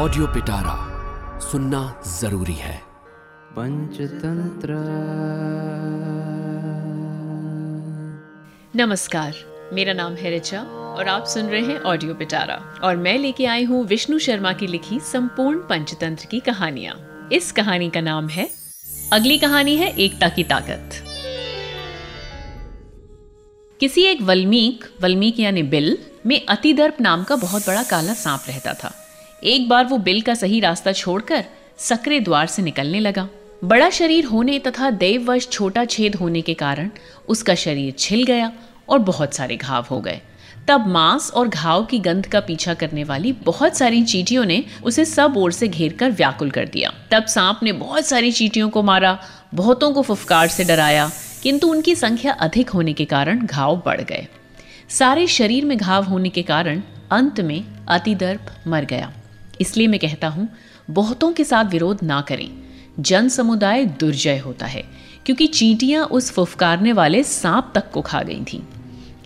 Audio पिटारा सुनना ज़रूरी है। पंचतंत्र। नमस्कार मेरा नाम है रिचा और आप सुन रहे हैं ऑडियो पिटारा और मैं लेके आई हूँ विष्णु शर्मा की लिखी संपूर्ण पंचतंत्र की कहानियाँ। इस कहानी का नाम है अगली कहानी है एकता की ताकत। किसी एक वल्मीक वल्मीक यानी बिल में अतिदर्प नाम का बहुत बड़ा काला सांप रहता था। एक बार वो बिल का सही रास्ता छोड़कर सकरे द्वार से निकलने लगा। बड़ा शरीर होने तथा देववश छोटा छेद होने के कारण उसका शरीर छिल गया और बहुत सारे घाव हो गए। तब मांस और घाव की गंध का पीछा करने वाली बहुत सारी चीटियों ने उसे सब ओर से घेर कर व्याकुल कर दिया। तब सांप ने बहुत सारी चीटियों को मारा, बहुतों को फुफकार से डराया, किंतु उनकी संख्या अधिक होने के कारण घाव बढ़ गए। सारे शरीर में घाव होने के कारण अंत में अतिदर्प मर गया। इसलिए मैं कहता हूँ, बहुतों के साथ विरोध ना करें। जन समुदाय दुर्जय होता है, क्योंकि चींटियाँ उस फुफकारने वाले सांप तक को खा गई थीं।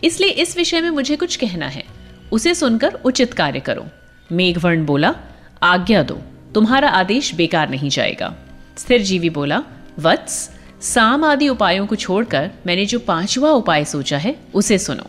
इसलिए इस विषय में मुझे कुछ कहना है। उसे सुनकर उचित कार्य करो। मेघवर्ण बोला, आज्ञा दो, तुम्हारा आदेश बेकार नहीं जाएगा। स्थिर जीवी बोला, वत्स, साम आदि उपायों को छोड़कर मैंने जो पांचवा उपाय सोचा है, उसे सुनो।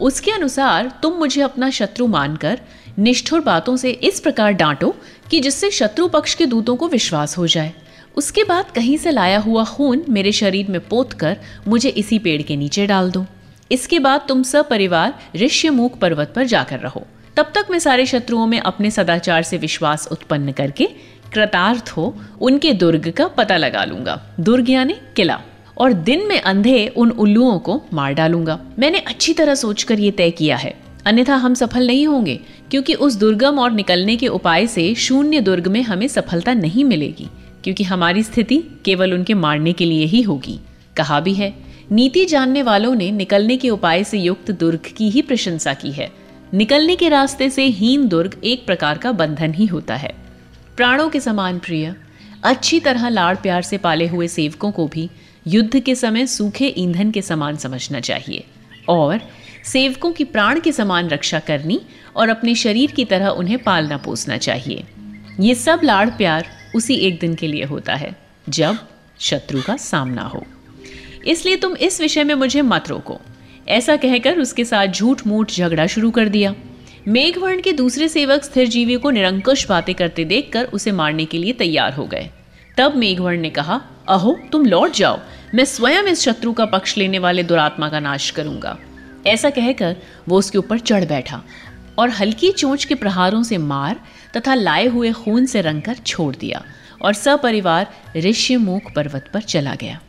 उसके अनुसार तुम मुझे अपना शत्रु मानकर निष्ठुर बातों से इस प्रकार डांटो कि जिससे शत्रु पक्ष के दूतों को विश्वास हो जाए। उसके बाद कहीं से लाया हुआ खून मेरे शरीर में पोत कर मुझे इसी पेड़ के नीचे डाल दो। इसके बाद तुम सब परिवार ऋष्यमुख पर्वत पर जाकर रहो। तब तक मैं सारे शत्रुओं में अपने सदाचार से विश्वास उत्पन्न करके कृतार्थ हो उनके दुर्ग का पता लगा लूँगा। दुर्ग यानी किला। और दिन में अंधे उन उल्लुओं को मार डालूँगा। मैंने अच्छी तरह सोचकर ये तय किया है। अन्यथा हम सफल नहीं होंगे, क्योंकि उस दुर्गम और निकलने के उपाय से शून्य दुर्ग में हमें सफलता नहीं मिलेगी, क्योंकि हमारी स्थिति केवल उनके मारने के लिए ही होगी। कहा भी है, नीति जानने वालों ने निकलने के उपाय से युक्त दुर्ग की ही प्रशंसा की है। निकलने के रास्ते से हीन दुर्ग एक प्रकार का बंधन ही होता है। प्राणों के समान प्रिय, अच्छी तरह लाड़ प्यार से पाले हुए सेवकों को भी युद्ध के समय सूखे ईंधन के समान समझना चाहिए। और सेवकों की प्राण के समान रक्षा करनी और अपने शरीर की तरह उन्हें पालना पोसना चाहिए। ये सब लाड़ प्यार उसी एक दिन के लिए होता है, जब शत्रु का सामना हो। इसलिए तुम इस विषय में मुझे मत रोको। ऐसा कहकर उसके साथ झूठ मूठ झगड़ा शुरू कर दिया। मेघवर्ण के दूसरे सेवक स्थिर जीवी को निरंकुश बातें करते देखकर उसे मारने के लिए तैयार हो गए। तब मेघवर्ण ने कहा, अहो, तुम लौट जाओ। मैं स्वयं इस शत्रु का पक्ष लेने वाले दुरात्मा का नाश करूँगा। ऐसा कहकर वो उसके ऊपर चढ़ बैठा और हल्की चोंच के प्रहारों से मार तथा लाए हुए खून से रंगकर छोड़ दिया और सपरिवार ऋष्यमुख पर्वत पर चला गया।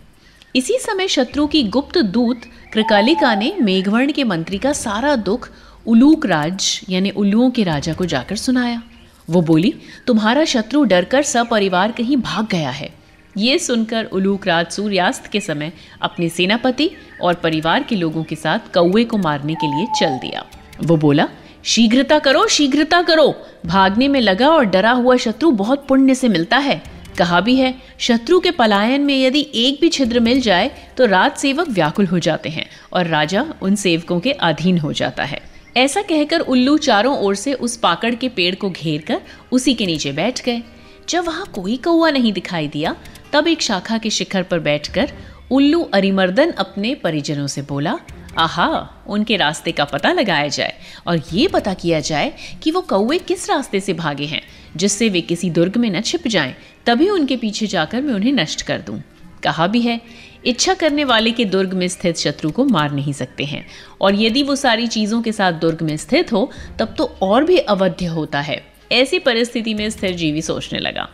इसी समय शत्रु की गुप्त दूत कृकालिका ने मेघवर्ण के मंत्री का सारा दुख उलूक राज, यानी उल्लुओं के राजा को जाकर सुनाया। वो बोली, तुम्हारा शत्रु डरकर सपरिवार कहीं भाग गया है। ये सुनकर उलूक राज सूर्यास्त के समय अपने सेनापति और परिवार के लोगों के साथ कौए को मारने के लिए चल दिया। वो बोला, शीघ्रता करो शीघ्रता करो। भागने में लगा और डरा हुआ शत्रु बहुत पुण्य से मिलता है। कहा भी है, शत्रु के पलायन में यदि एक भी छिद्र मिल जाए तो राज सेवक व्याकुल हो जाते हैं और राजा उन सेवकों के अधीन हो जाता है। ऐसा कहकर उल्लू चारों ओर से उस पाकड़ के पेड़ को घेर कर उसी के नीचे बैठ गए। जब वहाँ कोई कौआ नहीं दिखाई दिया तब एक शाखा के शिखर पर बैठकर उल्लू अरिमर्दन अपने परिजनों से बोला, आहा, उनके रास्ते का पता लगाया जाए और ये पता किया जाए कि वो कौए किस रास्ते से भागे हैं, जिससे वे किसी दुर्ग में न छिप जाएँ, तभी उनके पीछे जाकर मैं उन्हें नष्ट कर दूँ। कहा भी है, इच्छा करने वाले के दुर्ग में स्थित शत्रु को मार नहीं सकते हैं और यदि वो सारी चीज़ों के साथ दुर्ग में स्थित हो, तब तो और भी अवध्य होता है। ऐसी परिस्थिति में स्थिर जीवी सोचने लगा।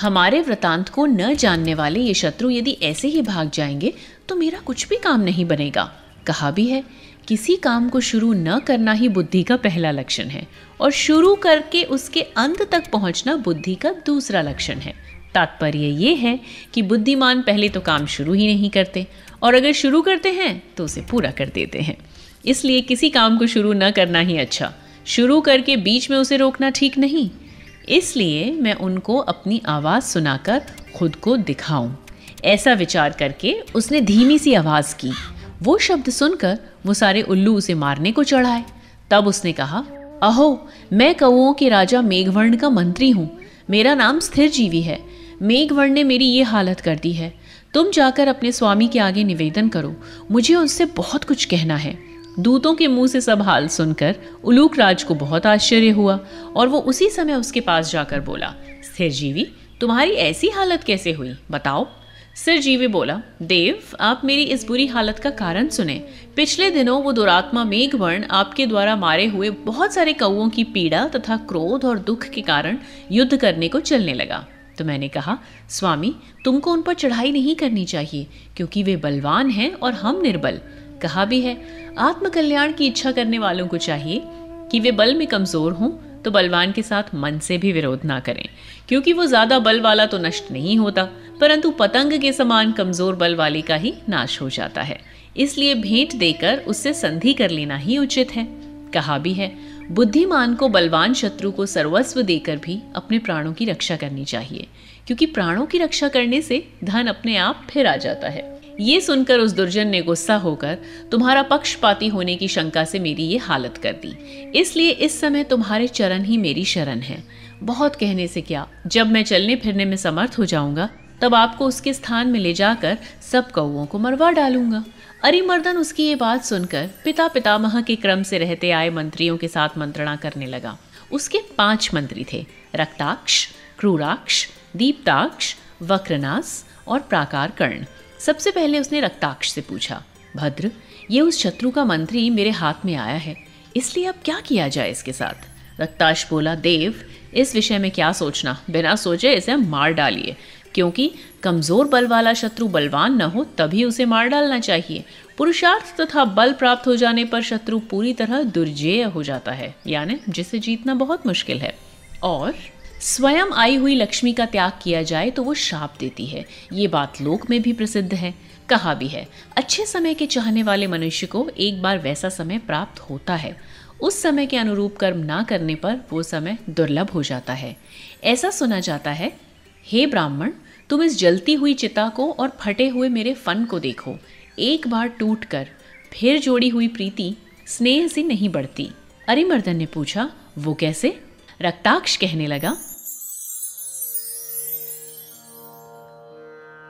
हमारे वृतांत को न जानने वाले ये शत्रु यदि ऐसे ही भाग जाएँगे तो मेरा कुछ भी काम नहीं बनेगा। कहा भी है, किसी काम को शुरू न करना ही बुद्धि का पहला लक्षण है, और शुरू करके उसके अंत तक पहुँचना बुद्धि का दूसरा लक्षण है। तात्पर्य ये है कि बुद्धिमान पहले तो काम शुरू ही नहीं करते, और अगर शुरू करते हैं तो उसे पूरा कर देते हैं। इसलिए किसी काम को शुरू न करना ही अच्छा। शुरू करके बीच में उसे रोकना ठीक नहीं। इसलिए मैं उनको अपनी आवाज़ सुनाकर खुद को दिखाऊँ। ऐसा विचार करके उसने धीमी सी आवाज़ की। वो शब्द सुनकर वो सारे उल्लू उसे मारने को चढ़ाए। तब उसने कहा, अहो, मैं कौओं के राजा मेघवर्ण का मंत्री हूँ। मेरा नाम स्थिर जीवी है। मेघवर्ण ने मेरी ये हालत कर दी है। तुम जाकर अपने स्वामी के आगे निवेदन करो। मुझे उससे बहुत कुछ कहना है। दूतों के मुँह से सब हाल सुनकर उलूक राज को बहुत आश्चर्य हुआ और वो उसी समय उसके पास जाकर बोला, स्थिर जीवी, तुम्हारी ऐसी हालत कैसे हुई? बताओ। सिर जीवी बोला, देव, आप मेरी इस बुरी हालत का कारण सुने। पिछले दिनों वो दुरात्मा मेघवर्ण आपके द्वारा मारे हुए बहुत सारे कौओं की पीड़ा तथा क्रोध और दुख के कारण युद्ध करने को चलने लगा। तो मैंने कहा, स्वामी, तुमको उन पर चढ़ाई नहीं करनी चाहिए, क्योंकि वे बलवान हैं और हम निर्बल। कहा भी है, आत्मकल्याण की इच्छा करने वालों को चाहिए कि वे बल में कमज़ोर हों तो बलवान के साथ मन से भी विरोध ना करें। क्योंकि वो ज़्यादा बल वाला तो नष्ट नहीं होता, परंतु पतंग के समान कमज़ोर बल वाले का ही नाश हो जाता है। इसलिए भेंट देकर उससे संधि कर लेना ही उचित है। कहा भी है, बुद्धिमान को बलवान शत्रु को सर्वस्व देकर भी अपने प्राणों की रक्षा करनी चाहिए, क्योंकि प्राणों की रक्षा करने से धन अपने आप फिर आ जाता है। ये सुनकर उस दुर्जन ने गुस्सा होकर तुम्हारा पक्षपाती होने की शंका से मेरी ये हालत कर दी। इसलिए इस समय तुम्हारे चरण ही मेरी शरण है। बहुत कहने से क्या, जब मैं चलने फिरने में समर्थ हो जाऊँगा, तब आपको उसके स्थान में ले जाकर सब कौओं को मरवा डालूँगा। अरिमर्दन उसकी ये बात सुनकर पिता पितामह के क्रम से रहते आए मंत्रियों के साथ मंत्रणा करने लगा। उसके पाँच मंत्री थे, रक्ताक्ष, क्रूराक्ष, दीप्ताक्ष, वक्रनास और प्राकार कर्ण सबसे पहले उसने रक्ताक्ष से पूछा, भद्र, ये उस शत्रु का मंत्री मेरे हाथ में आया है, इसलिए अब क्या किया जाए इसके साथ? रक्ताक्ष बोला, देव, इस विषय में क्या सोचना? बिना सोचे इसे मार डालिए, क्योंकि कमज़ोर बल वाला शत्रु बलवान न हो तभी उसे मार डालना चाहिए। पुरुषार्थ तथा बल प्राप्त हो जाने पर शत्रु पूरी तरह दुर्जेय हो जाता है, यानी जिसे जीतना बहुत मुश्किल है। और स्वयं आई हुई लक्ष्मी का त्याग किया जाए तो वो श्राप देती है। ये बात लोक में भी प्रसिद्ध है, कहा भी है। अच्छे समय के चाहने वाले मनुष्य को एक बार वैसा समय प्राप्त होता है। उस समय के अनुरूप कर्म ना करने पर वो समय दुर्लभ हो जाता है। ऐसा सुना जाता है, हे ब्राह्मण, तुम इस जलती हुई चिता को और फटे हुए मेरे फन को देखो। एक बार टूट कर, फिर जोड़ी हुई प्रीति, स्नेह से नहीं बढ़ती। अरिमर्दन ने पूछा, वो कैसे? रक्ताक्ष कहने लगा